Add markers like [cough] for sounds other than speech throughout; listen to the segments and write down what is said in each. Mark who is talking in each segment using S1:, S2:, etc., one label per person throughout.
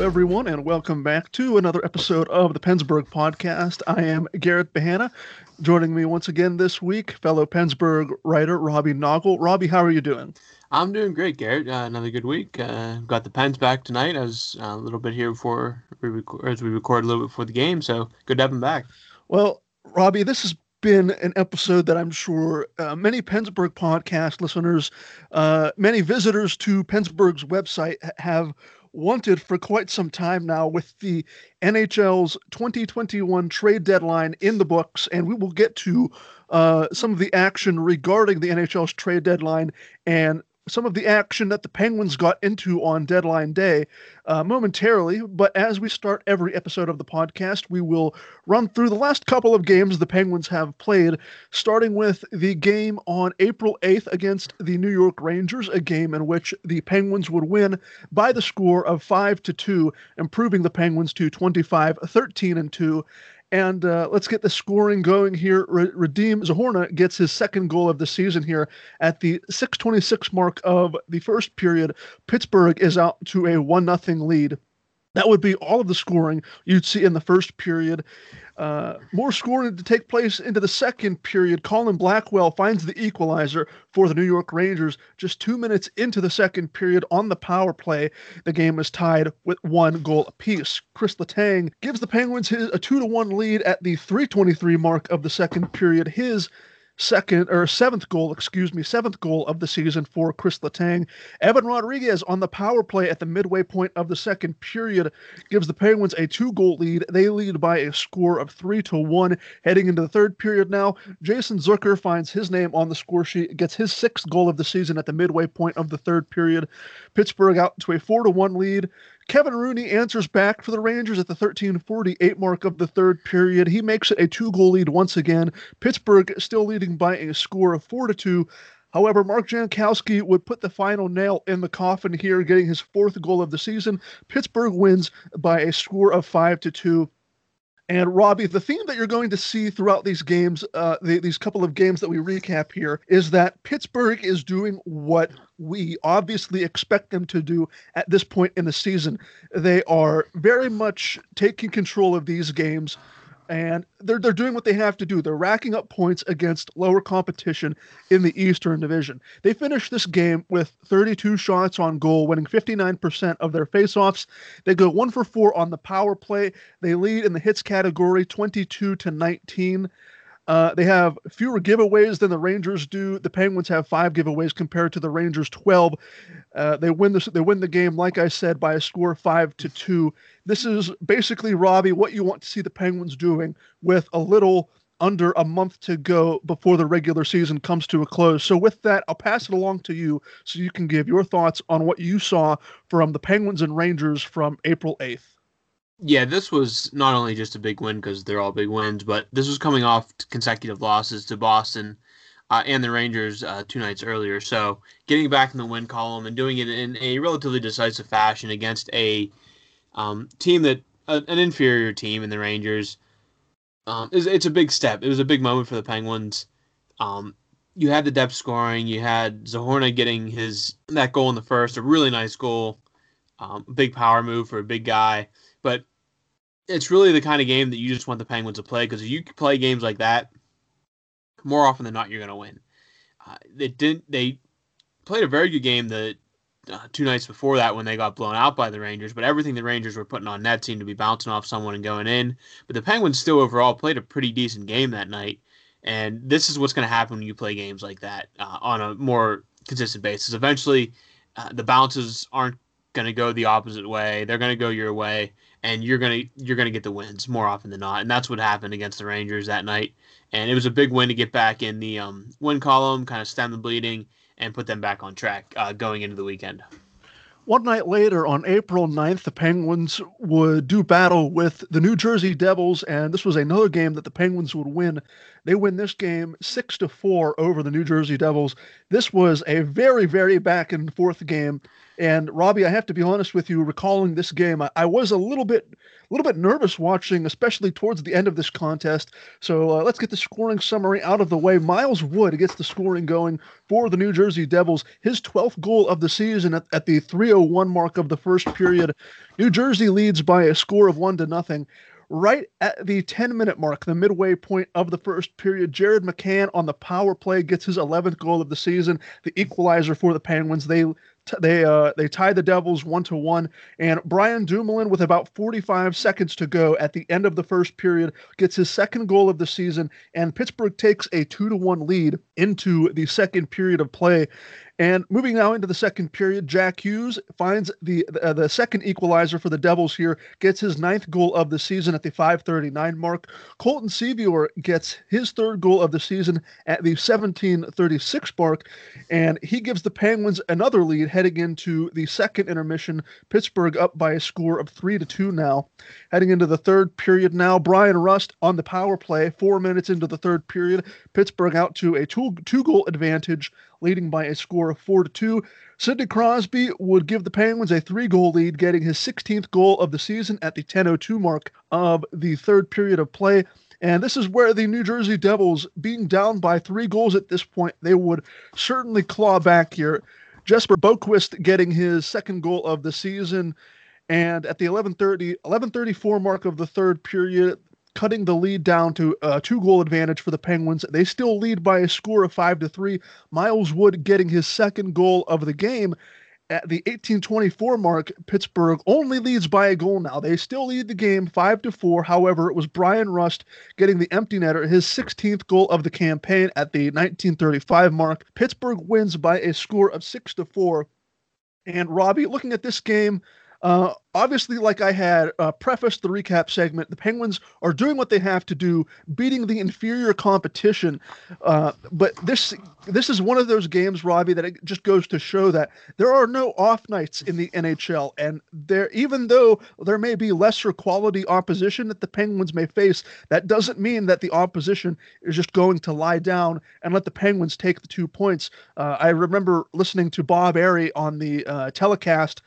S1: Hello, everyone, and welcome back to another episode of the PensBurgh Podcast. I am Garrett Bahana. Joining me once again this week, fellow PensBurgh writer Robbie Noggle. Robbie, how are you doing?
S2: I'm doing great, Garrett. Uh, another good week. Uh, got the Pens back tonight. I was uh, a little bit here before we rec- as we record a little bit before the game, so good to have him back.
S1: Well, Robbie, this has been an episode that I'm sure uh, many PensBurgh podcast listeners, uh, many visitors to PensBurgh's website have wanted for quite some time now with the NHL's 2021 trade deadline in the books. And we will get to uh, some of the action regarding the NHL's trade deadline and some of the action that the Penguins got into on deadline day uh, momentarily. But as we start every episode of the podcast, we will run through the last couple of games the Penguins have played, starting with the game on April 8th against the New York Rangers, a game in which the Penguins would win by the score of 5 to 2, improving the Penguins to 25 13 and 2. And uh, let's get the scoring going here. Re- Radim Zohorna gets his second goal of the season here at the 626 mark of the first period. Pittsburgh is out to a 1 0 lead. That would be all of the scoring you'd see in the first period. Uh, more scoring to take place into the second period. Colin Blackwell finds the equalizer for the New York Rangers just two minutes into the second period on the power play. The game is tied with one goal apiece. Chris Letang gives the Penguins his, a two to one lead at the 323 mark of the second period. His second or seventh goal, excuse me, seventh goal of the season for Chris Letang. Evan Rodrigues on the power play at the midway point of the second period gives the Penguins a two goal lead. They lead by a score of three to one. Heading into the third period now, Jason Zucker finds his name on the score sheet, gets his sixth goal of the season at the midway point of the third period. Pittsburgh out to a four to one lead. Kevin Rooney answers back for the Rangers at the 13:48 mark of the third period. He makes it a two-goal lead once again. Pittsburgh still leading by a score of 4 to 2. However, Mark Jankowski would put the final nail in the coffin here, getting his fourth goal of the season. Pittsburgh wins by a score of 5 to 2. And Robbie, the theme that you're going to see throughout these games, uh, the, these couple of games that we recap here, is that Pittsburgh is doing what we obviously expect them to do at this point in the season. They are very much taking control of these games and they're they're doing what they have to do. They're racking up points against lower competition in the Eastern Division. They finished this game with 32 shots on goal, winning 59% of their faceoffs. They go 1 for 4 on the power play. They lead in the hits category 22 to 19. Uh, they have fewer giveaways than the Rangers do. The Penguins have five giveaways compared to the Rangers 12. Uh, they win this. They win the game, like I said, by a score five to two. This is basically Robbie what you want to see the Penguins doing with a little under a month to go before the regular season comes to a close. So with that, I'll pass it along to you so you can give your thoughts on what you saw from the Penguins and Rangers from April 8th.
S2: Yeah, this was not only just a big win because they're all big wins, but this was coming off consecutive losses to Boston uh, and the Rangers uh, two nights earlier. So getting back in the win column and doing it in a relatively decisive fashion against a um, team that uh, an inferior team in the Rangers um, is it's a big step. It was a big moment for the Penguins. Um, you had the depth scoring. You had Zohorna getting his that goal in the first, a really nice goal, um, big power move for a big guy. But it's really the kind of game that you just want the Penguins to play because if you play games like that, more often than not, you're going to win. Uh, they didn't. They played a very good game the uh, two nights before that when they got blown out by the Rangers, but everything the Rangers were putting on net seemed to be bouncing off someone and going in. But the Penguins still overall played a pretty decent game that night, And this is what's going to happen when you play games like that uh, on a more consistent basis. Eventually, uh, the bounces aren't going to go the opposite way. They're going to go your way, and you're to you're to get the wins more often than not. And that's what happened against the Rangers that night. And it was a big win to get back in the um, win column, kind of stem the bleeding, and put them back on track uh, going into the weekend.
S1: One night later, on April 9th, the Penguins would do battle with the New Jersey Devils, and this was another game that the Penguins would win. They win this game six to four over the New Jersey Devils. This was a very, very back and forth game. And Robbie, I have to be honest with you, recalling this game, I, I was a little bit, a little bit nervous watching, especially towards the end of this contest. So uh, let's get the scoring summary out of the way. Miles Wood gets the scoring going for the New Jersey Devils. His 12th goal of the season at, at the 3:01 mark of the first period. New Jersey leads by a score of one to nothing right at the 10 minute mark, the midway point of the first period, Jared McCann on the power play gets his 11th goal of the season, the equalizer for the Penguins. They they uh, they tie the Devils one to one, and Brian Dumoulin, with about 45 seconds to go at the end of the first period, gets his second goal of the season, and Pittsburgh takes a two to one lead into the second period of play. And moving now into the second period, Jack Hughes finds the uh, the second equalizer for the Devils here, gets his ninth goal of the season at the 5:39 mark. Colton Sceviour gets his third goal of the season at the 17:36 mark, and he gives the Penguins another lead heading into the second intermission. Pittsburgh up by a score of three to two now. Heading into the third period now, Bryan Rust on the power play. Four minutes into the third period, Pittsburgh out to a two two goal advantage leading by a score of 4 to 2. Sidney Crosby would give the Penguins a three goal lead, getting his 16th goal of the season at the 10.02 mark of the third period of play. And this is where the New Jersey Devils, being down by three goals at this point, they would certainly claw back here. Jesper Boqvist getting his second goal of the season. And at the 11:30 11:34 mark of the third period, cutting the lead down to a two goal advantage for the Penguins. They still lead by a score of 5 to 3. Miles Wood getting his second goal of the game. At the 1824 mark, Pittsburgh only leads by a goal now. They still lead the game 5 to 4. However, it was Bryan Rust getting the empty netter, his 16th goal of the campaign at the 1935 mark. Pittsburgh wins by a score of 6 to 4. And Robbie, looking at this game, uh, obviously, like I had uh, prefaced the recap segment, the Penguins are doing what they have to do, beating the inferior competition. Uh, but this this is one of those games, Robbie, that it just goes to show that there are no off nights in the NHL, and there even though there may be lesser quality opposition that the Penguins may face, that doesn't mean that the opposition is just going to lie down and let the Penguins take the two points. Uh, I remember listening to Bob Errey on the uh, telecast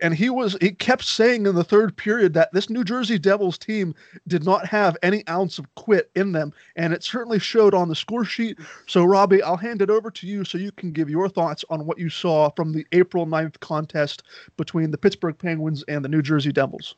S1: and he was he kept saying in the third period that this New Jersey Devils team did not have any ounce of quit in them, and it certainly showed on the score sheet. So, Robbie, I'll hand it over to you so you can give your thoughts on what you saw from the April 9th contest between the Pittsburgh Penguins and the New Jersey Devils.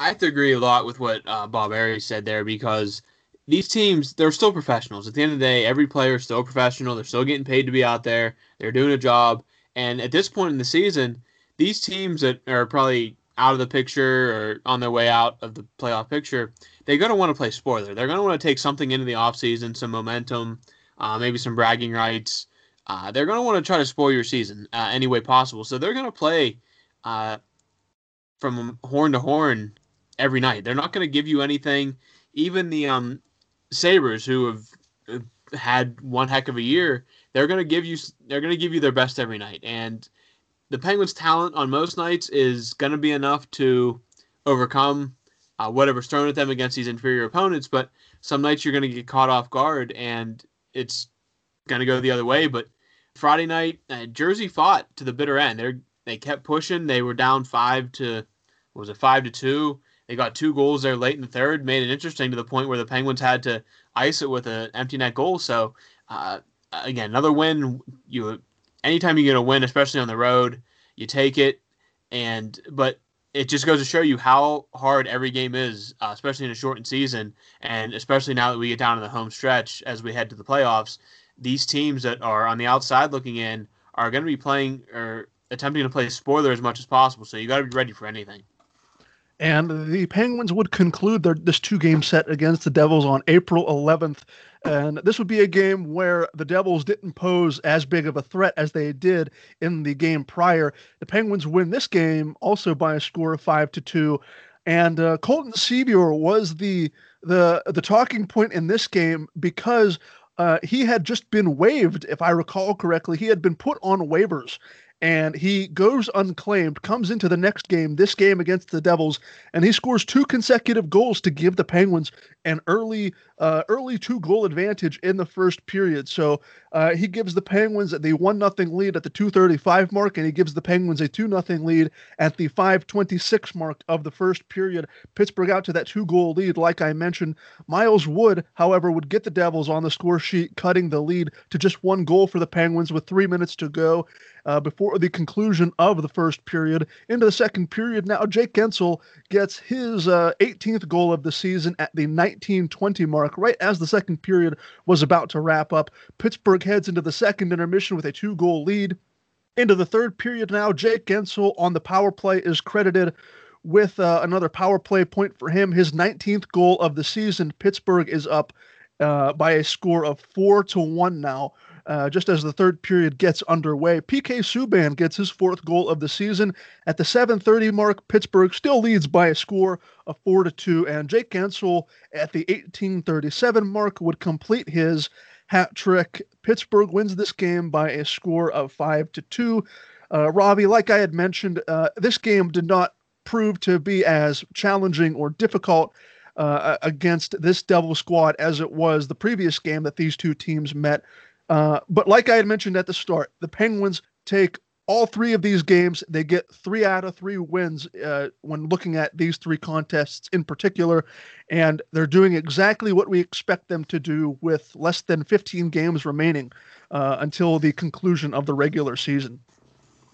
S2: I have to agree a lot with what uh, Bob Errey said there because these teams they're still professionals. At the end of the day, every player is still professional. They're still getting paid to be out there. They're doing a job, and at this point in the season these teams that are probably out of the picture or on their way out of the playoff picture, they're going to want to play spoiler. They're going to want to take something into the offseason, some momentum, uh, maybe some bragging rights. Uh, they're going to want to try to spoil your season uh, any way possible. So they're going to play uh, from horn to horn every night. They're not going to give you anything. Even the um, Sabres, who have had one heck of a year, they're going to give you they're going to give you their best every night. And the Penguins' talent on most nights is going to be enough to overcome uh, whatever's thrown at them against these inferior opponents. But some nights you're going to get caught off guard, and it's going to go the other way. But Friday night, uh, Jersey fought to the bitter end. They they kept pushing. They were down five to was it five to two. They got two goals there late in the third, made it interesting to the point where the Penguins had to ice it with an empty net goal. So uh, again, another win. You anytime you get a win, especially on the road, you take it. And but it just goes to show you how hard every game is, uh, especially in a shortened season, and especially now that we get down to the home stretch as we head to the playoffs. These teams that are on the outside looking in are going to be playing or attempting to play spoiler as much as possible. So you got to be ready for anything.
S1: And the Penguins would conclude their this two game set against the Devils on April 11th. And this would be a game where the Devils didn't pose as big of a threat as they did in the game prior. The Penguins win this game also by a score of five to two. And uh, Colton Sceviour was the the the talking point in this game because uh, he had just been waived, if I recall correctly. He had been put on waivers and he goes unclaimed, comes into the next game, this game against the Devils, and he scores two consecutive goals to give the Penguins an early, uh, early two goal advantage in the first period. So uh, he gives the Penguins the one nothing lead at the 2:35 mark, and he gives the Penguins a two nothing lead at the 5:26 mark of the first period. Pittsburgh out to that two goal lead, like I mentioned. Miles Wood, however, would get the Devils on the score sheet, cutting the lead to just one goal for the Penguins with three minutes to go uh, before the conclusion of the first period. Into the second period now, Jake Guentzel gets his uh, 18th goal of the season at the 1920 mark, right as the second period was about to wrap up. Pittsburgh heads into the second intermission with a two goal lead. Into the third period now, Jake Guentzel on the power play is credited with uh, another power play point for him. His 19th goal of the season. Pittsburgh is up uh, by a score of four to one now uh, just as the third period gets underway. PK Subban gets his fourth goal of the season at the 7:30 mark. Pittsburgh still leads by a score of four to two, and Jake Guentzel at the 18:37 mark would complete his hat trick. Pittsburgh wins this game by a score of five to two. Uh, Robbie, like I had mentioned, uh, this game did not prove to be as challenging or difficult uh, against this Devil squad as it was the previous game that these two teams met. Uh, but like I had mentioned at the start, the Penguins take all three of these games. They get three out of three wins uh, when looking at these three contests in particular. And they're doing exactly what we expect them to do with less than 15 games remaining uh, until the conclusion of the regular season.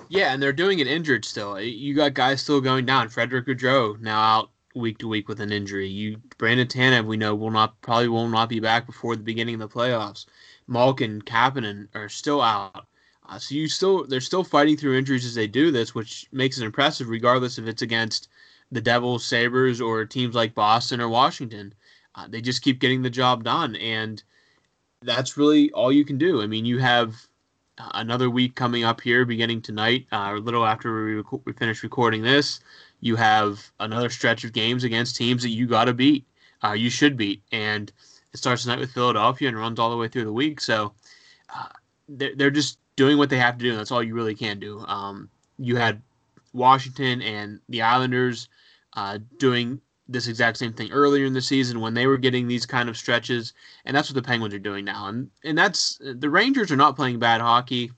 S2: Yeah, and they're doing it injured still. You got guys still going down. Frederick Gaudreau now out week to week with an injury. You Brandon Tanev, we know will not probably will not be back before the beginning of the playoffs. Malkin, Kapanen are still out. Uh, so you still they're still fighting through injuries as they do this, which makes it impressive, regardless if it's against the Devils, Sabres, or teams like Boston or Washington. Uh, they just keep getting the job done, and that's really all you can do. I mean, you have uh, another week coming up here, beginning tonight, uh, a little after we, rec- we finish recording this. You have another stretch of games against teams that you got to beat, uh, you should beat, and it starts tonight with Philadelphia and runs all the way through the week. So uh, they're, they're just doing what they have to do. And that's all you really can do. Um, you had Washington and the Islanders uh, doing this exact same thing earlier in the season when they were getting these kind of stretches, and that's what the Penguins are doing now. And and that's the Rangers are not playing bad hockey.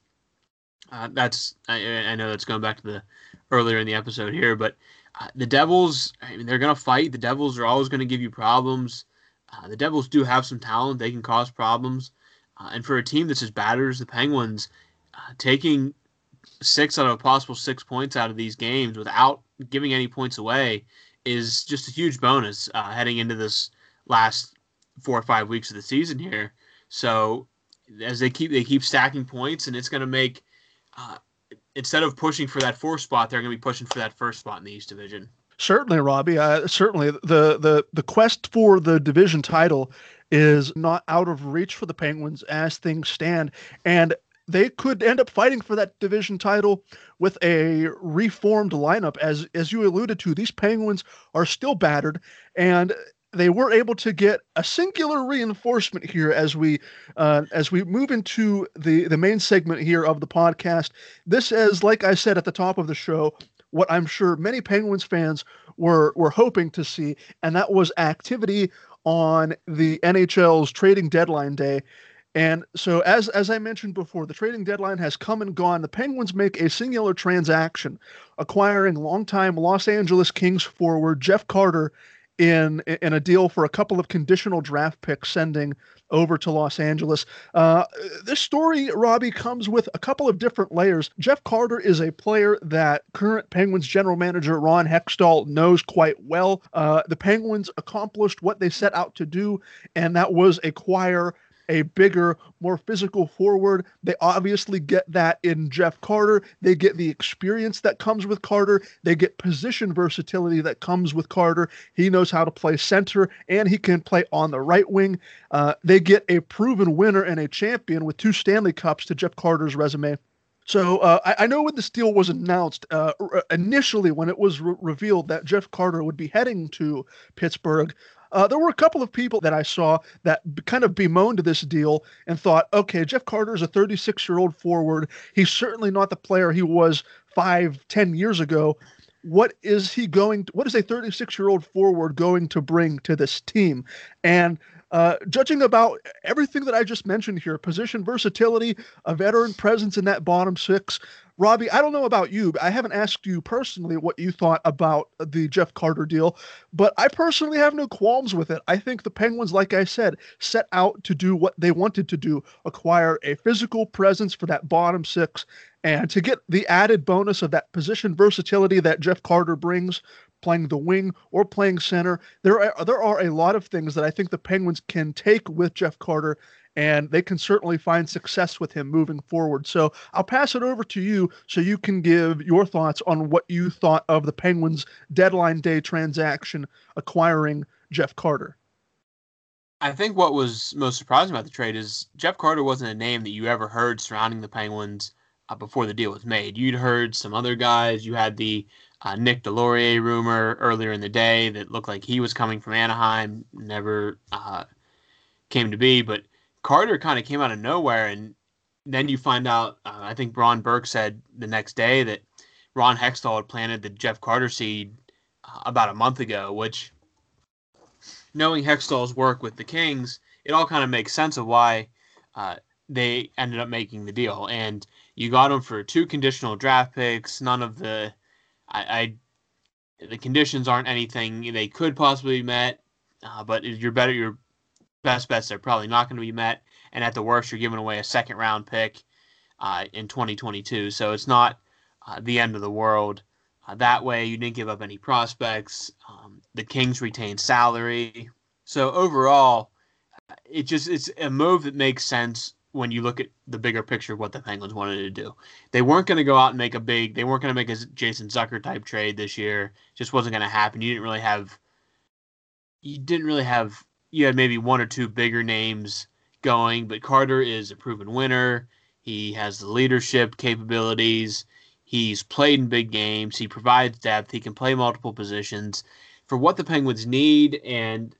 S2: Uh, that's I, I, know that's going back to the earlier in the episode here, but uh, the Devils, I mean, they're going to fight. The Devils are always going to give you problems. Uh, the Devils do have some talent; they can cause problems. Uh, and for a team that's as battered as the Penguins, uh, taking six out of a possible six points out of these games without giving any points away is just a huge bonus uh, heading into this last four or five weeks of the season here. So as they keep they keep stacking points, and it's going to make uh, instead of pushing for that fourth spot, they're going to be pushing for that first spot in the East Division.
S1: Certainly, Robbie. Uh, certainly, the the the quest for the division title is not out of reach for the Penguins as things stand, and they could end up fighting for that division title with a reformed lineup. As as you alluded to, these Penguins are still battered, and they were able to get a singular reinforcement here as we uh, as we move into the the main segment here of the podcast. This is, like I said at the top of the show, what I'm sure many Penguins fans were were hoping to see, and that was activity on the NHL's trading deadline day. And so, as as I mentioned before, the trading deadline has come and gone. The Penguins make a singular transaction, acquiring longtime Los Angeles Kings forward Jeff Carter in in a deal for a couple of conditional draft picks, sending over to Los Angeles. Uh, this story, Robbie, comes with a couple of different layers. Jeff Carter is a player that current Penguins general manager Ron Hextall knows quite well. Uh, the Penguins accomplished what they set out to do, and that was acquire a bigger, more physical forward. They obviously get that in Jeff Carter. They get the experience that comes with Carter. They get position versatility that comes with Carter. He knows how to play center and he can play on the right wing. Uh, they get a proven winner and a champion with two Stanley Cups to Jeff Carter's resume. So uh, I, I, know when this deal was announced, uh, initially when it was re- revealed that Jeff Carter would be heading to Pittsburgh, uh, there were a couple of people that I saw that kind of bemoaned this deal and thought, okay, Jeff Carter is a 36 year old forward. He's certainly not the player he was five, ten years ago. What is he going? To, what is a 36 year old forward going to bring to this team? And uh, judging about everything that I just mentioned here, position versatility, a veteran presence in that bottom six, Robbie, I don't know about you, but I haven't asked you personally what you thought about the Jeff Carter deal, but I personally have no qualms with it. I think the Penguins, like I said, set out to do what they wanted to do acquire a physical presence for that bottom six, and to get the added bonus of that position versatility that Jeff Carter brings, playing the wing or playing center. There are there are a lot of things that I think the Penguins can take with Jeff Carter and they can certainly find success with him moving forward. So I'll pass it over to you so you can give your thoughts on what you thought of the Penguins deadline day transaction acquiring Jeff Carter.
S2: I think what was most surprising about the trade is Jeff Carter wasn't a name that you ever heard surrounding the Penguins uh, before the deal was made. You'd heard some other guys. You had the uh, Nick Deslauriers rumor earlier in the day that looked like he was coming from Anaheim, never uh, came to be. But Carter kind of came out of nowhere, and then you find out. Uh, I think Ron Burke said the next day that Ron Hextall had planted the Jeff Carter seed uh, about a month ago. Which, knowing Hextall's work with the Kings, it all kind of makes sense of why uh, they ended up making the deal. And you got him for two conditional draft picks. None of the, I, I the conditions aren't anything they could possibly be met. Uh, but you're better. You're best bets are probably not going to be met. And at the worst, you're giving away a second round pick uh, in 2022. So it's not uh, the end of the world. Uh, that way, you didn't give up any prospects. Um, the Kings retained salary. So overall, uh, it just it's a move that makes sense when you look at the bigger picture of what the Penguins wanted to do. They weren't going to go out and make a big. They weren't going to make a Jason Zucker type trade this year. Just wasn't going to happen. You didn't really have. You didn't really have you had maybe one or two bigger names going, but Carter is a proven winner. He has the leadership capabilities. He's played in big games. He provides depth. He can play multiple positions. For what the Penguins need and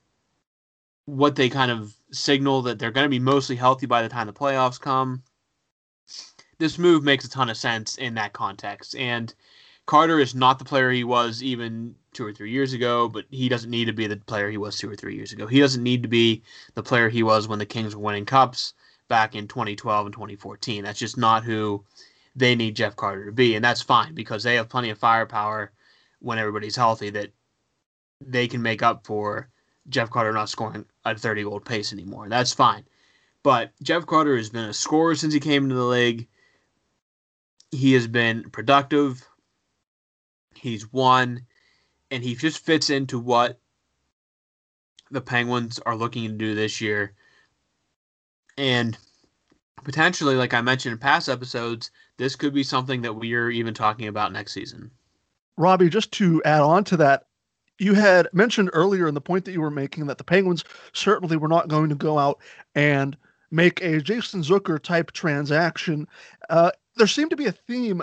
S2: what they kind of signal that they're going to be mostly healthy by the time the playoffs come, this move makes a ton of sense in that context. And Carter is not the player he was even two or three years ago, but he doesn't need to be the player he was two or three years ago. He doesn't need to be the player he was when the Kings were winning cups back in 2012 and 2014. That's just not who they need Jeff Carter to be, and that's fine because they have plenty of firepower when everybody's healthy that they can make up for Jeff Carter not scoring at 30 goal pace anymore. That's fine. But Jeff Carter has been a scorer since he came into the league. He has been productive. He's won and he just fits into what the Penguins are looking to do this year. And potentially, like I mentioned in past episodes, this could be something that we are even talking about next season.
S1: Robbie, just to add on to that, you had mentioned earlier in the point that you were making that the Penguins certainly were not going to go out and make a Jason Zucker type transaction. Uh, there seemed to be a theme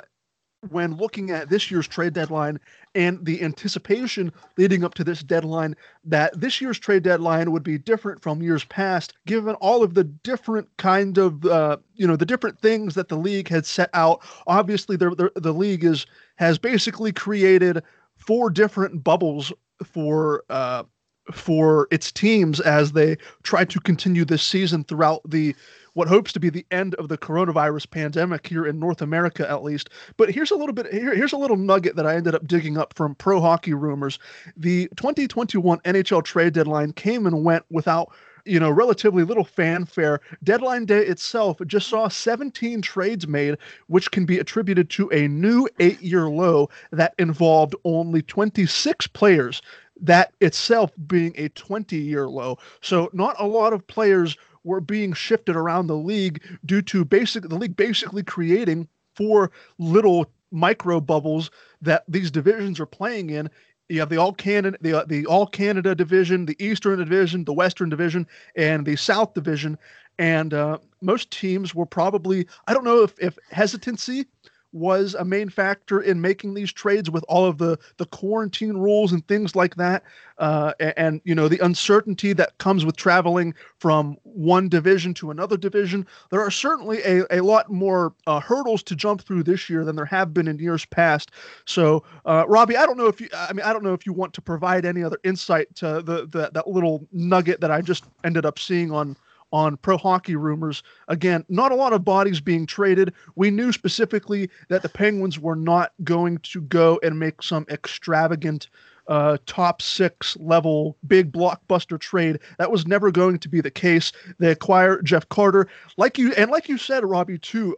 S1: when looking at this year's trade deadline and the anticipation leading up to this deadline that this year's trade deadline would be different from years past given all of the different kind of uh, you know the different things that the league had set out obviously the, the, the league is has basically created four different bubbles for uh, for its teams as they try to continue this season throughout the what hopes to be the end of the coronavirus pandemic here in North America, at least. But here's a little bit here, here's a little nugget that I ended up digging up from Pro Hockey Rumors. The 2021 NHL trade deadline came and went without you know, relatively little fanfare. Deadline day itself just saw 17 trades made, which can be attributed to a new eight year low that involved only 26 players, that itself being a 20 year low. So, not a lot of players were being shifted around the league due to basic the league basically creating four little micro bubbles that these divisions are playing in. You have the all Canada, the the all Canada division, the Eastern division, the Western division, and the South division. And uh, most teams were probably I don't know if if hesitancy was a main factor in making these trades with all of the the quarantine rules and things like that uh, and, and, you know the uncertainty that comes with traveling from one division to another division. There are certainly a, a lot more uh, hurdles to jump through this year than there have been in years past. So uh, robbie i don't know if you i mean i don't know if you want to provide any other insight to the, the that little nugget that i just ended up seeing on on pro hockey rumors. Again, not a lot of bodies being traded. We knew specifically that the Penguins were not going to go and make some extravagant uh, top six level big blockbuster trade. That was never going to be the case. They acquire Jeff Carter, like you and like you said, Robbie too.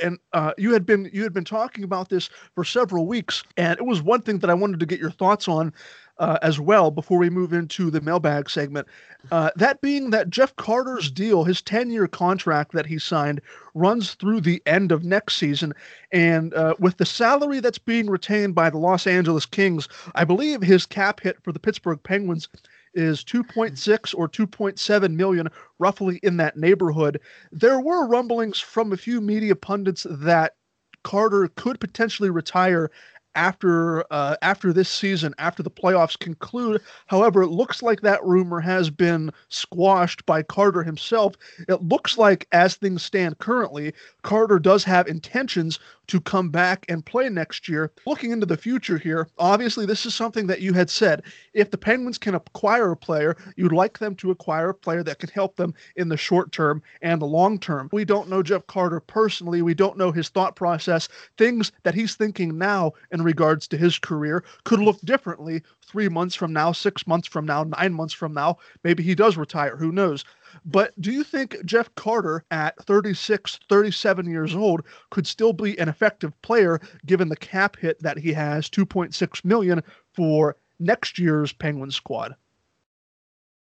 S1: And uh, you had been you had been talking about this for several weeks, and it was one thing that I wanted to get your thoughts on uh, as well before we move into the mailbag segment. Uh, that being that Jeff Carter's deal, his 10 year contract that he signed, runs through the end of next season. And uh, with the salary that's being retained by the Los Angeles Kings, I believe his cap hit for the Pittsburgh Penguins is 2.6 or 2.7 million, roughly in that neighborhood. There were rumblings from a few media pundits that Carter could potentially retire after uh, after this season, after the playoffs conclude. However, it looks like that rumor has been squashed by Carter himself. It looks like, as things stand currently, Carter does have intentions to come back and play next year. Looking into the future here, obviously, this is something that you had said. If the Penguins can acquire a player, you'd like them to acquire a player that can help them in the short term and the long term. We don't know Jeff Carter personally. We don't know his thought process. Things that he's thinking now in regards to his career could look differently three months from now, six months from now, nine months from now. Maybe he does retire. Who knows? But do you think Jeff Carter at 36, 37 years old could still be an effective player given the cap hit that he has 2.6 million for next year's Penguin squad?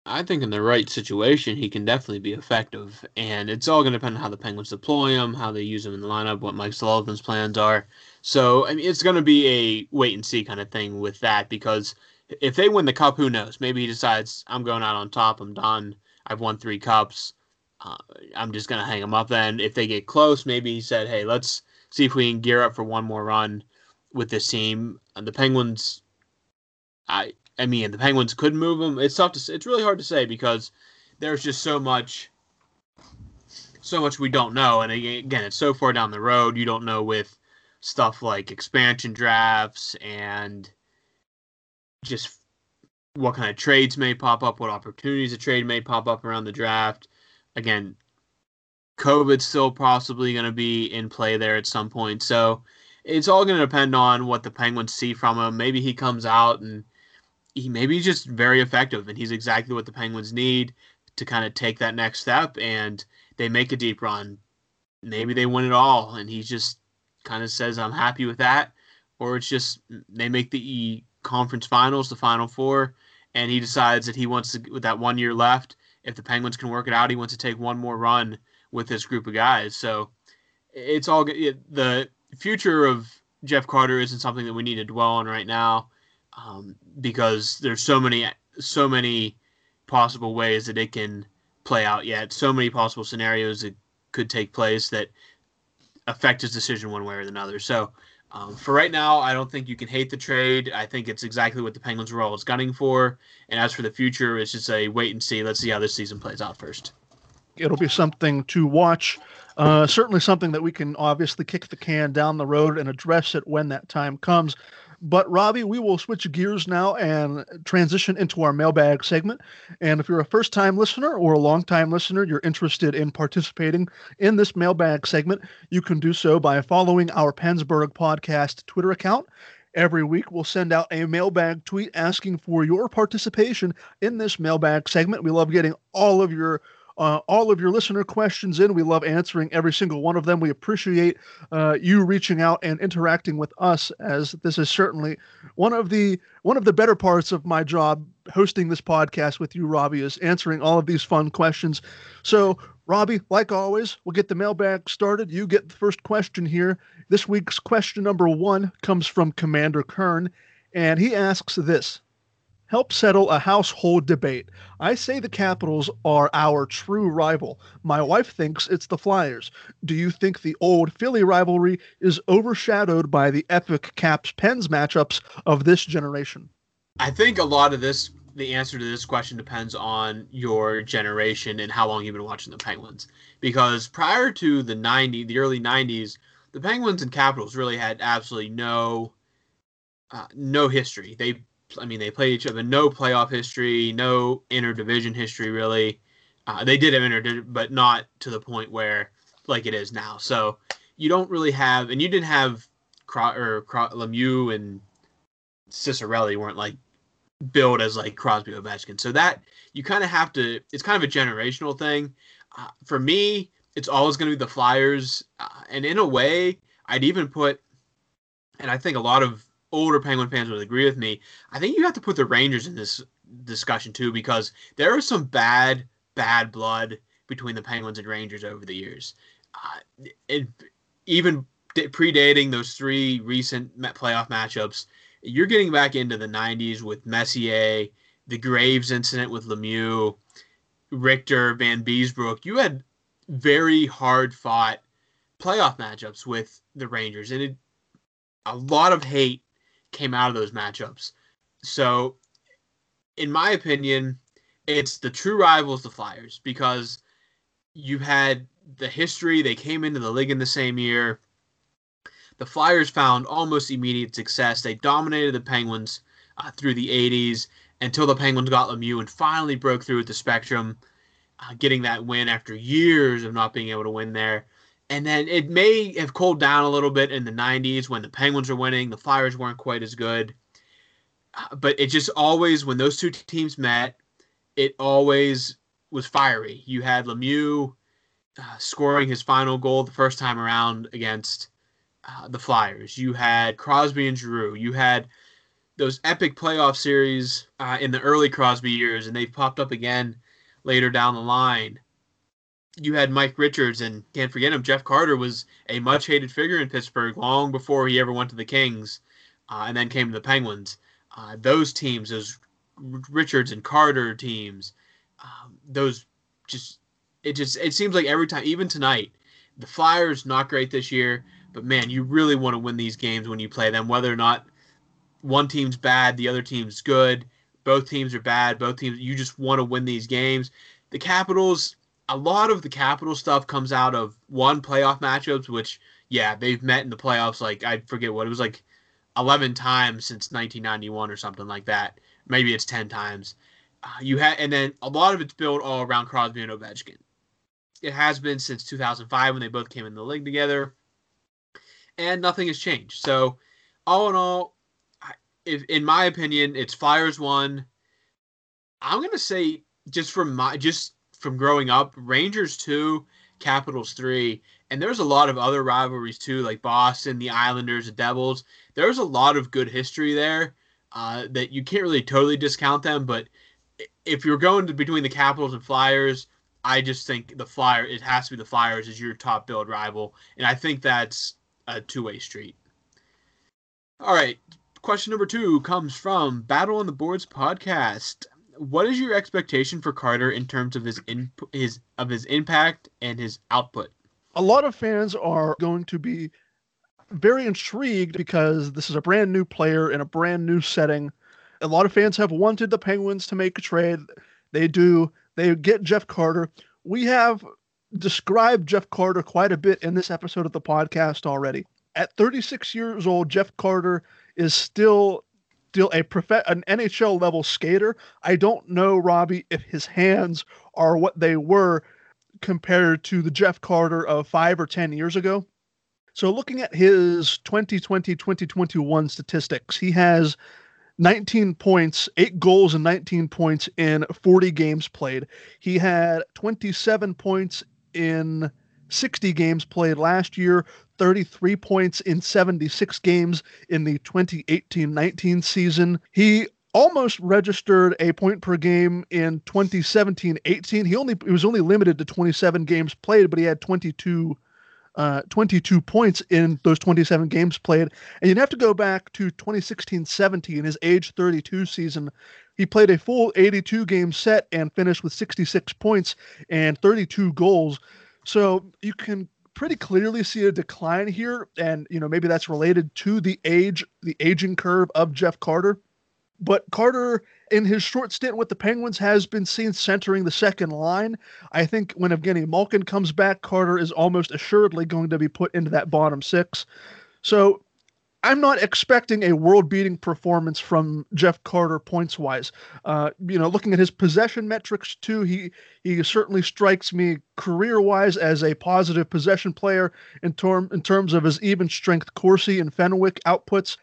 S2: I think in the right situation, he can definitely be effective. And it's all going to depend on how the Penguins deploy him, how they use him in the lineup, what Mike Sullivan's plans are. So, I mean, it's going to be a wait and see kind of thing with that because if they win the cup, who knows? Maybe he decides, I'm going out on top, I'm done. I've won three cups. Uh, I'm just gonna hang him up. Then if they get close, maybe he said, "Hey, let's see if we can gear up for one more run with this team." And the Penguins, I I mean, the Penguins could move him. It's tough to. It's really hard to say because there's just so much, so much we don't know. And again, it's so far down the road. You don't know with stuff like expansion drafts and just what kind of trades may pop up, what opportunities a trade may pop up around the draft. Again, COVID's still possibly going to be in play there at some point. So it's all going to depend on what the Penguins see from him. Maybe he comes out and he maybe he's just very effective and he's exactly what the Penguins need to kind of take that next step and they make a deep run. Maybe they win it all and he just kind of says, I'm happy with that. Or it's just they make the conference finals, the final four, and he decides that he wants to, with that one year left, if the Penguins can work it out, he wants to take one more run with this group of guys. So it's all it, the future of Jeff Carter isn't something that we need to dwell on right now um, because there's so many so many possible ways that it can play out yet. So many possible scenarios that could take place that affect his decision one way or another. So um, for right now, I don't think you can hate the trade. I think it's exactly what the Penguins were always gunning for. And as for the future, it's just a wait and see. Let's see how this season plays out first.
S1: It'll be something to watch. Uh, certainly something that we can obviously kick the can down the road and address it when that time comes. But Robbie, we will switch gears now and transition into our mailbag segment. And if you're a first time listener or a long time listener, you're interested in participating in this mailbag segment, you can do so by following our PensBurgh podcast Twitter account. Every week, we'll send out a mailbag tweet asking for your participation in this mailbag segment. We love getting all of your uh, all of your listener questions in. We love answering every single one of them. We appreciate uh, you reaching out and interacting with us, as this is certainly one of the one of the better parts of my job hosting this podcast with you, Robbie, is answering all of these fun questions. So, Robbie, like always, we'll get the mailbag started. You get the first question here. This week's question number one comes from Commander Kern, and he asks this help settle a household debate. I say the Capitals are our true rival. My wife thinks it's the Flyers. Do you think the old Philly rivalry is overshadowed by the epic Caps Pens matchups of this generation?
S2: I think a lot of this, the answer to this question depends on your generation and how long you've been watching the Penguins. Because prior to the 90s, the early 90s, the Penguins and Capitals really had absolutely no uh, no history. They I mean, they played each other. No playoff history, no interdivision history, really. Uh, they did have inter, but not to the point where like it is now. So you don't really have, and you didn't have Cro- or Cro- Lemieux and Ciccarelli weren't like built as like Crosby or Ovechkin. So that you kind of have to. It's kind of a generational thing. Uh, for me, it's always going to be the Flyers, uh, and in a way, I'd even put, and I think a lot of older Penguin fans would agree with me. I think you have to put the Rangers in this discussion too because there is some bad, bad blood between the Penguins and Rangers over the years. Uh, it, even predating those three recent playoff matchups, you're getting back into the 90s with Messier, the Graves incident with Lemieux, Richter, Vanbiesbrouck. You had very hard fought playoff matchups with the Rangers, and it, a lot of hate came out of those matchups. So, in my opinion, it's the true rivals, the Flyers, because you've had the history. They came into the league in the same year. The Flyers found almost immediate success. They dominated the Penguins uh, through the 80s until the Penguins got Lemieux and finally broke through at the Spectrum, uh, getting that win after years of not being able to win there. And then it may have cooled down a little bit in the 90s when the Penguins were winning. The Flyers weren't quite as good. Uh, but it just always, when those two teams met, it always was fiery. You had Lemieux uh, scoring his final goal the first time around against uh, the Flyers. You had Crosby and Giroux. You had those epic playoff series uh, in the early Crosby years, and they've popped up again later down the line you had Mike Richards, and can't forget him. Jeff Carter was a much hated figure in Pittsburgh long before he ever went to the Kings, uh, and then came to the Penguins. Uh, those teams, those Richards and Carter teams, um, those just it just it seems like every time, even tonight, the Flyers not great this year, but man, you really want to win these games when you play them, whether or not one team's bad, the other team's good. Both teams are bad. Both teams, you just want to win these games. The Capitals, a lot of the capital stuff comes out of one playoff matchups, which yeah, they've met in the playoffs like I forget what it was like eleven times since 1991 or something like that. Maybe it's ten times. Uh, you had, and then a lot of it's built all around Crosby and Ovechkin. It has been since 2005 when they both came in the league together, and nothing has changed. So, all in all, if in my opinion, it's Flyers one. I'm gonna say just from my just from growing up. Rangers two, Capitals three, and there's a lot of other rivalries too, like Boston, the Islanders, the Devils. There's a lot of good history there uh, that you can't really totally discount them. But if you're going to between the Capitals and Flyers, I just think the Flyer it has to be the Flyers as your top build rival, and I think that's a two way street. All right, question number two comes from Battle on the Boards podcast what is your expectation for Carter in terms of his in, his of his impact and his output?
S1: A lot of fans are going to be very intrigued because this is a brand new player in a brand new setting. A lot of fans have wanted the Penguins to make a trade. They do. They get Jeff Carter. We have described Jeff Carter quite a bit in this episode of the podcast already. At 36 years old, Jeff Carter is still still a prof- an NHL level skater. I don't know, Robbie, if his hands are what they were compared to the Jeff Carter of five or 10 years ago. So, looking at his 2020 2021 statistics, he has 19 points, eight goals, and 19 points in 40 games played. He had 27 points in 60 games played last year, 33 points in 76 games in the 2018 19 season. He almost registered a point per game in 2017-18. He only he was only limited to 27 games played, but he had 22 uh, 22 points in those 27 games played. And you'd have to go back to 2016-17, his age 32 season. He played a full 82 game set and finished with 66 points and 32 goals. So you can pretty clearly see a decline here and you know maybe that's related to the age the aging curve of Jeff Carter but Carter, in his short stint with the Penguins, has been seen centering the second line. I think when Evgeny Malkin comes back, Carter is almost assuredly going to be put into that bottom six. So I'm not expecting a world-beating performance from Jeff Carter points wise. Uh, you know, looking at his possession metrics too, he he certainly strikes me career-wise as a positive possession player in term in terms of his even strength Corsi and Fenwick outputs.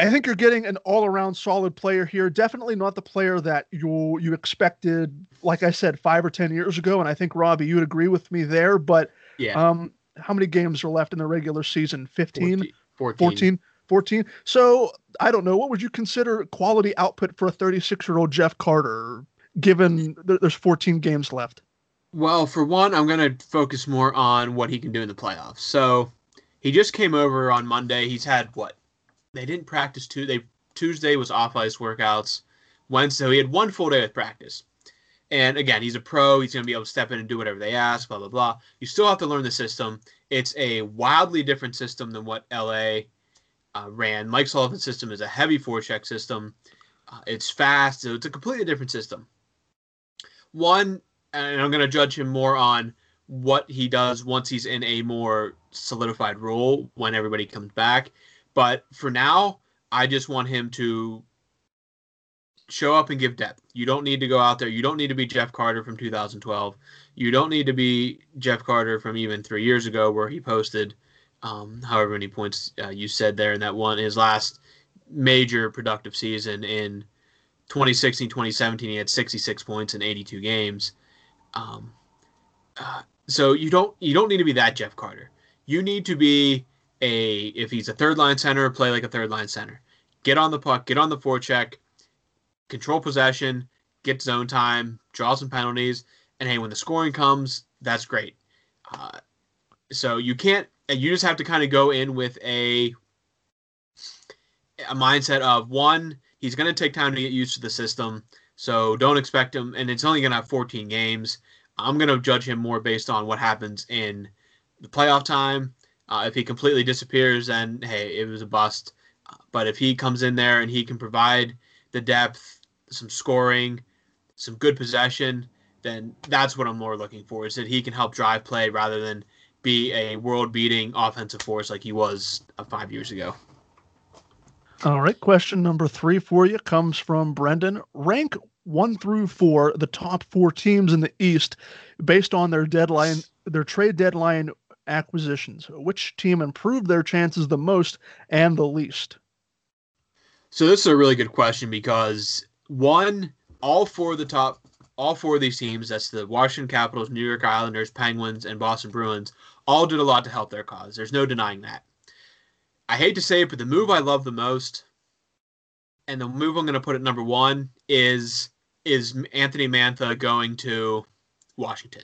S1: I think you're getting an all-around solid player here. Definitely not the player that you you expected, like I said, five or ten years ago. And I think Robbie, you'd agree with me there. But
S2: Yeah.
S1: um, how many games are left in the regular season? 15,
S2: 14.
S1: 14, 14. 14. So I don't know. What would you consider quality output for a 36-year-old Jeff Carter, given mm. th- there's 14 games left?
S2: Well, for one, I'm going to focus more on what he can do in the playoffs. So he just came over on Monday. He's had what? They didn't practice two. They Tuesday was off ice workouts. Wednesday, so he had one full day of practice. And again, he's a pro. He's going to be able to step in and do whatever they ask. Blah blah blah. You still have to learn the system. It's a wildly different system than what LA uh, ran. Mike Sullivan's system is a heavy forecheck system. Uh, it's fast. So it's a completely different system. One, and I'm going to judge him more on what he does once he's in a more solidified role when everybody comes back. But for now, I just want him to show up and give depth. You don't need to go out there. You don't need to be Jeff Carter from 2012. You don't need to be Jeff Carter from even three years ago, where he posted um, however many points uh, you said there in that one his last major productive season in 2016 2017 he had 66 points in 82 games um, uh, so you don't you don't need to be that jeff carter you need to be a if he's a third line center play like a third line center get on the puck get on the forecheck control possession get zone time draw some penalties and hey when the scoring comes that's great. Uh, so you can't you just have to kind of go in with a a mindset of one he's going to take time to get used to the system so don't expect him and it's only going to have 14 games. I'm going to judge him more based on what happens in the playoff time. Uh, if he completely disappears then hey it was a bust. Uh, but if he comes in there and he can provide the depth some scoring some good possession then that's what i'm more looking for is that he can help drive play rather than be a world beating offensive force like he was uh, five years ago.
S1: All right. Question number three for you comes from Brendan. Rank one through four the top four teams in the East based on their deadline, their trade deadline acquisitions. Which team improved their chances the most and the least?
S2: So this is a really good question because one, all four of the top, all four of these teams, that's the Washington Capitals, New York Islanders, Penguins, and Boston Bruins, all did a lot to help their cause. There's no denying that. I hate to say it, but the move I love the most, and the move I'm going to put at number one is is Anthony Mantha going to Washington.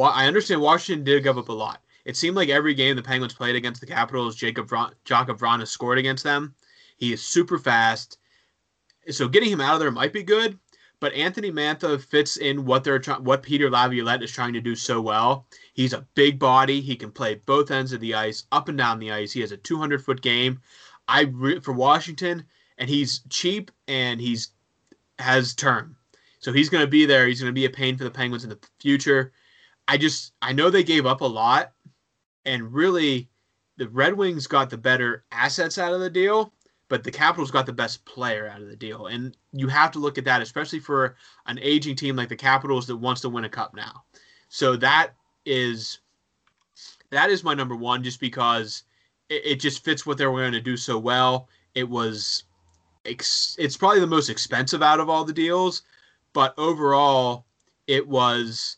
S2: I understand Washington did give up a lot. It seemed like every game the Penguins played against the Capitals, Jakub Vrana, Jacob scored against them. He is super fast. So getting him out of there might be good, but Anthony Mantha fits in what they're trying, what Peter Laviolette is trying to do so well. He's a big body. He can play both ends of the ice, up and down the ice. He has a 200 foot game. I re- for Washington, and he's cheap and he's has term, so he's going to be there. He's going to be a pain for the Penguins in the future. I just I know they gave up a lot, and really, the Red Wings got the better assets out of the deal but the Capitals got the best player out of the deal. And you have to look at that, especially for an aging team like the Capitals that wants to win a cup now. So that is that is my number one, just because it, it just fits what they were going to do so well. It was ex- it's probably the most expensive out of all the deals, but overall, it was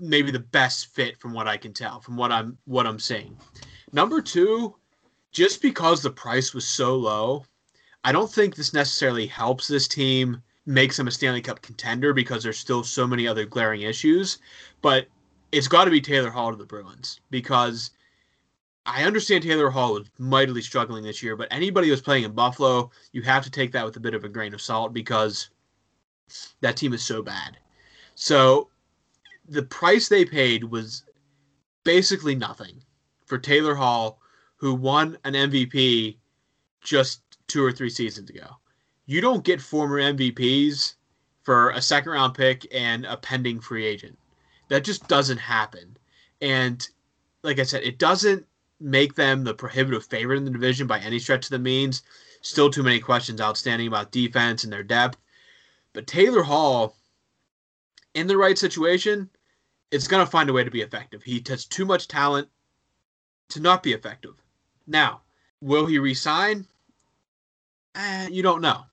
S2: maybe the best fit from what I can tell, from what I'm what I'm seeing. Number two, just because the price was so low, I don't think this necessarily helps this team makes them a Stanley Cup contender because there's still so many other glaring issues. But it's got to be Taylor Hall to the Bruins because I understand Taylor Hall was mightily struggling this year, but anybody who's playing in Buffalo, you have to take that with a bit of a grain of salt because that team is so bad. So the price they paid was basically nothing for Taylor Hall, who won an MVP just two or three seasons ago. You don't get former MVPs for a second round pick and a pending free agent. That just doesn't happen. And like I said, it doesn't make them the prohibitive favorite in the division by any stretch of the means. Still too many questions outstanding about defense and their depth. But Taylor Hall, in the right situation, is going to find a way to be effective. He has too much talent to not be effective. Now, will he resign? Eh, you don't know.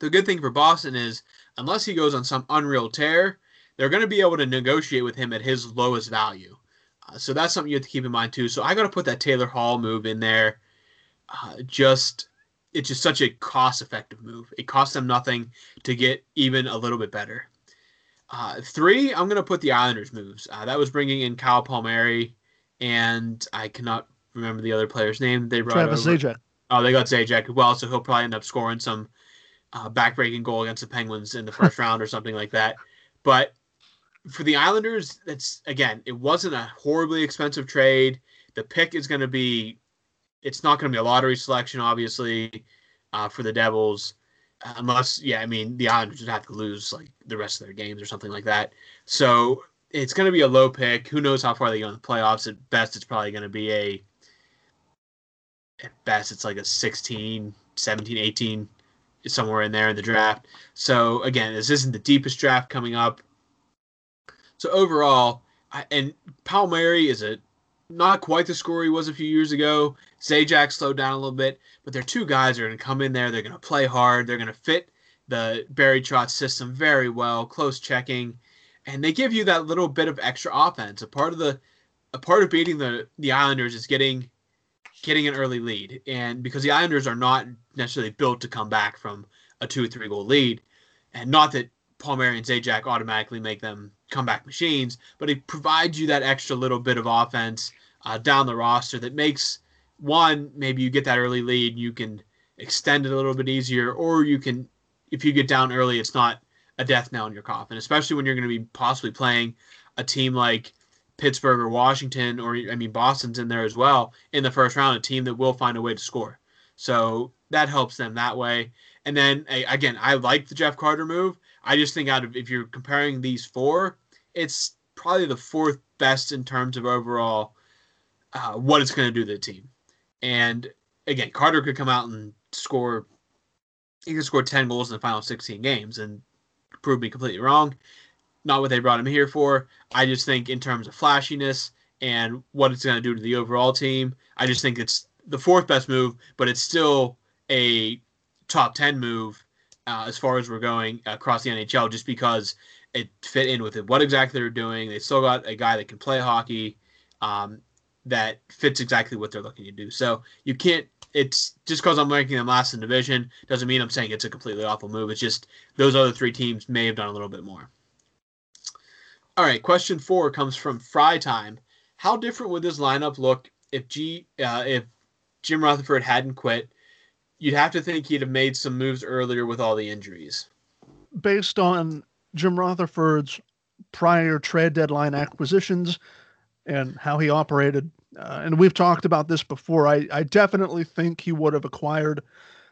S2: The good thing for Boston is, unless he goes on some unreal tear, they're going to be able to negotiate with him at his lowest value. Uh, so that's something you have to keep in mind too. So I got to put that Taylor Hall move in there. Uh, just it's just such a cost-effective move. It costs them nothing to get even a little bit better. Uh, three, I'm going to put the Islanders moves. Uh, that was bringing in Kyle Palmieri, and I cannot remember the other player's name. They brought
S1: Travis
S2: over.
S1: Zajac.
S2: Oh, they got Zajac as well, so he'll probably end up scoring some uh, backbreaking goal against the Penguins in the first round or something like that. But for the Islanders, that's again, it wasn't a horribly expensive trade. The pick is going to be, it's not going to be a lottery selection, obviously, uh, for the Devils, unless, yeah, I mean, the Islanders would have to lose like the rest of their games or something like that. So it's going to be a low pick. Who knows how far they go in the playoffs? At best, it's probably going to be a, at best, it's like a 16, 17, 18, somewhere in there in the draft. So again, this isn't the deepest draft coming up. So overall, I, and Palmieri is a not quite the scorer he was a few years ago. Zajac slowed down a little bit, but they're two guys are going to come in there. They're going to play hard. They're going to fit the Barry Trotz system very well, close checking, and they give you that little bit of extra offense. A part of the a part of beating the the Islanders is getting getting an early lead, and because the Islanders are not necessarily built to come back from a two or three goal lead, and not that Palmieri and Zajac automatically make them comeback machines, but it provides you that extra little bit of offense uh, down the roster that makes one maybe you get that early lead, you can extend it a little bit easier, or you can if you get down early, it's not a death knell in your coffin, especially when you're going to be possibly playing a team like Pittsburgh or Washington, or I mean Boston's in there as well in the first round, a team that will find a way to score. So that helps them that way. And then again, I like the Jeff Carter move. I just think out of if you're comparing these four, it's probably the fourth best in terms of overall uh, what it's going to do to the team. And again, Carter could come out and score. He could score ten goals in the final 16 games and prove me completely wrong. Not what they brought him here for. I just think in terms of flashiness and what it's going to do to the overall team, I just think it's the fourth best move, but it's still a top 10 move uh, as far as we're going across the NHL just because it fit in with it. What exactly they're doing. They still got a guy that can play hockey um, that fits exactly what they're looking to do. So you can't. It's just because I'm ranking them last in division doesn't mean I'm saying it's a completely awful move. It's just those other three teams may have done a little bit more. All right, question four comes from Fry Time. How different would this lineup look if G uh, if Jim Rutherford hadn't quit? you'd have to think he'd have made some moves earlier with all the injuries.
S1: Based on Jim Rutherford's prior trade deadline acquisitions and how he operated, uh, and we've talked about this before, I, I definitely think he would have acquired,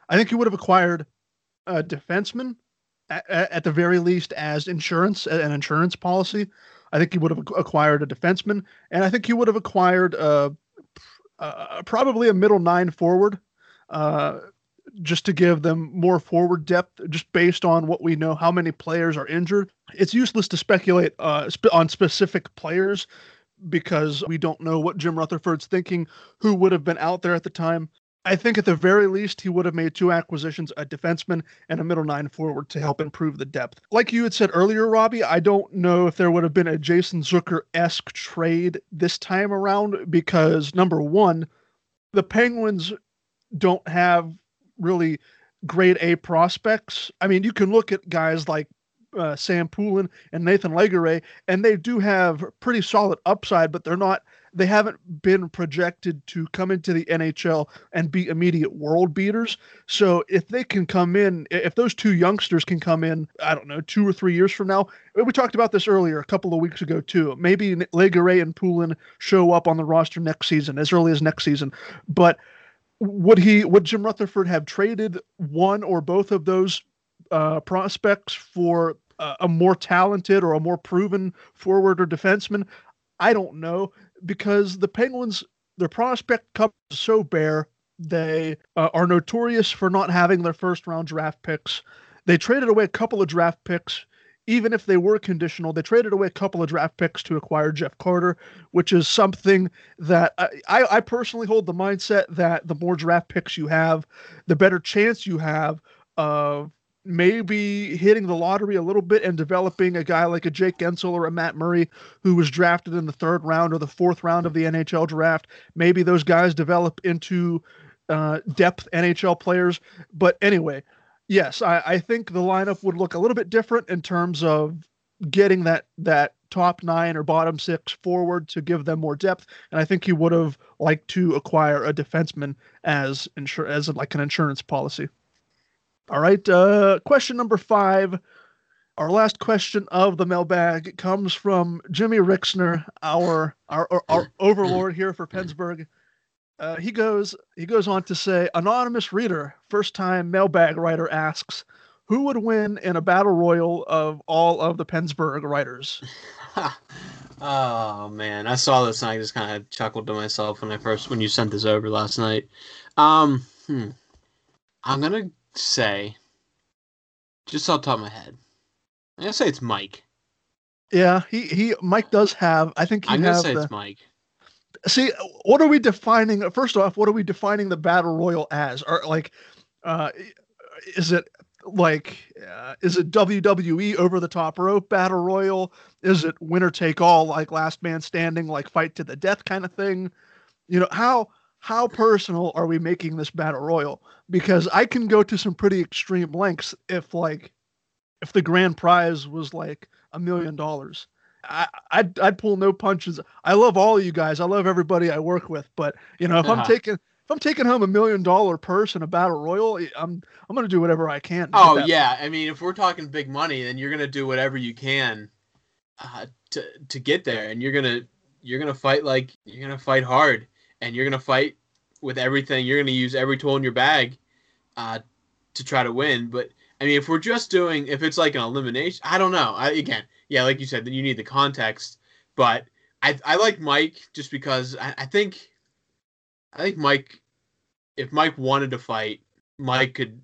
S1: I think he would have acquired a defenseman at, at the very least as insurance, an insurance policy. I think he would have acquired a defenseman, and I think he would have acquired uh, uh, probably a middle nine forward. Uh, just to give them more forward depth, just based on what we know, how many players are injured. It's useless to speculate uh, sp- on specific players because we don't know what Jim Rutherford's thinking, who would have been out there at the time. I think at the very least he would have made two acquisitions, a defenseman and a middle nine forward to help improve the depth. Like you had said earlier, Robbie, I don't know if there would have been a Jason Zucker-esque trade this time around because number one, the Penguins don't have really grade A prospects. I mean, you can look at guys like uh, Sam Poulin and Nathan Legare, and they do have pretty solid upside, but they're not. They haven't been projected to come into the NHL and be immediate world beaters. So if they can come in, if those two youngsters can come in, I don't know, two or three years from now, we talked about this earlier a couple of weeks ago too. Maybe Legare and Poulin show up on the roster next season, as early as next season, but would he would Jim Rutherford have traded one or both of those uh, prospects for a more talented or a more proven forward or defenseman? I don't know because the Penguins their prospect cup is so bare. They uh, are notorious for not having their first round draft picks. They traded away a couple of draft picks even if they were conditional, they traded away a couple of draft picks to acquire Jeff Carter, which is something that I, I, personally hold the mindset that the more draft picks you have, the better chance you have of maybe hitting the lottery a little bit and developing a guy like a Jake Guentzel or a Matt Murray who was drafted in the third round or the fourth round of the NHL draft. Maybe those guys develop into uh, depth NHL players. But anyway, yes, I, I think the lineup would look a little bit different in terms of getting that that top nine or bottom six forward to give them more depth. And I think he would have liked to acquire a defenseman as insur- as like an insurance policy. All right, uh, question number five. Our last question of the mailbag comes from Jimmy Rixner, our our, our, our [laughs] overlord here for PensBurgh. Uh, he goes he goes on to say, anonymous reader, first time mailbag writer asks, who would win in a battle royal of all of the PensBurgh writers? [laughs]
S2: oh man, I saw this and I just kind of chuckled to myself when I first when you sent this over last night. Um, hmm. I'm gonna say, just off the top of my head, I'm gonna say it's Mike.
S1: Yeah, he he Mike does have. I think
S2: I'm gonna say
S1: the,
S2: it's Mike
S1: see what are we defining first off what are we defining the battle royal as or like uh is it like uh, is it WWE over the top rope battle royal is it winner take all like last man standing like fight to the death kind of thing you know how how personal are we making this battle royal because i can go to some pretty extreme lengths if like if the grand prize was like a million dollars I, I'd, I'd pull no punches. I love all of you guys. I love everybody I work with. But you know, if uh-huh. I'm taking if I'm taking home a million dollar purse in a battle royal, I'm I'm gonna do whatever I can.
S2: Oh yeah, I mean, if we're talking big money, then you're gonna do whatever you can uh, to to get there, and you're gonna you're gonna fight like you're gonna fight hard, and you're gonna fight with everything. You're gonna use every tool in your bag uh, to try to win. But I mean, if we're just doing, if it's like an elimination, I don't know. I, again, yeah, like you said, you need the context. But I I like Mike just because I, I think I think Mike if Mike wanted to fight, Mike could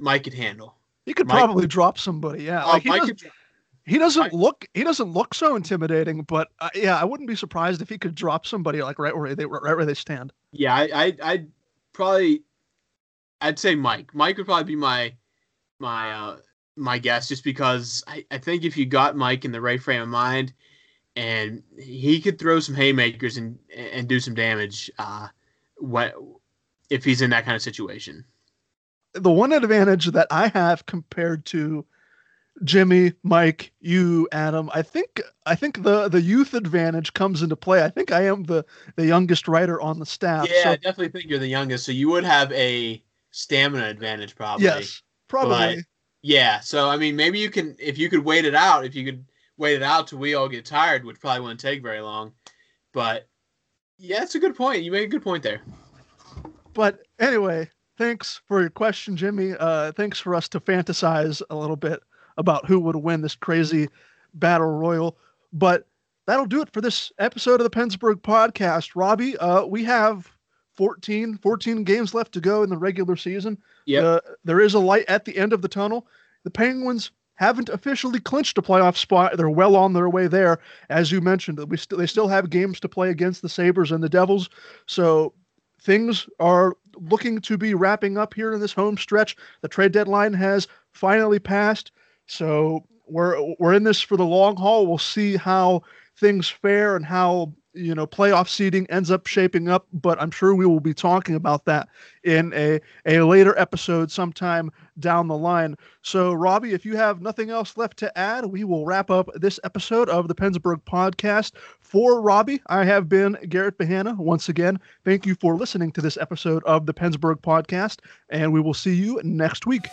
S2: Mike could handle.
S1: He could
S2: Mike,
S1: probably drop somebody. Yeah,
S2: uh, like he, doesn't, could,
S1: he doesn't look he doesn't look so intimidating, but uh, yeah, I wouldn't be surprised if he could drop somebody like right where they right where they stand.
S2: Yeah, I I I'd probably I'd say Mike. Mike would probably be my my uh my guess, just because I, I think if you got Mike in the right frame of mind, and he could throw some haymakers and and do some damage, uh, what if he's in that kind of situation?
S1: The one advantage that I have compared to Jimmy, Mike, you, Adam, I think I think the the youth advantage comes into play. I think I am the the youngest writer on the staff.
S2: Yeah, so. I definitely think you're the youngest, so you would have a stamina advantage probably.
S1: Yes, probably.
S2: But yeah, so I mean, maybe you can if you could wait it out. If you could wait it out till we all get tired, which probably wouldn't take very long. But yeah, it's a good point. You made a good point there.
S1: But anyway, thanks for your question, Jimmy. Uh, thanks for us to fantasize a little bit about who would win this crazy battle royal. But that'll do it for this episode of the PensBurgh podcast. Robbie, uh, we have 14, 14 games left to go in the regular season.
S2: Yeah,
S1: uh, there is a light at the end of the tunnel. The Penguins haven't officially clinched a playoff spot. They're well on their way there, as you mentioned. We st- they still have games to play against the Sabres and the Devils, so things are looking to be wrapping up here in this home stretch. The trade deadline has finally passed, so we're we're in this for the long haul. We'll see how things fare and how you know playoff seeding ends up shaping up but i'm sure we will be talking about that in a, a later episode sometime down the line. So robbie if you have nothing else left to add we will wrap up this episode of the PensBurgh podcast. For robbie i have been garrett bahana once again thank you for listening to this episode of the PensBurgh podcast and we will see you next week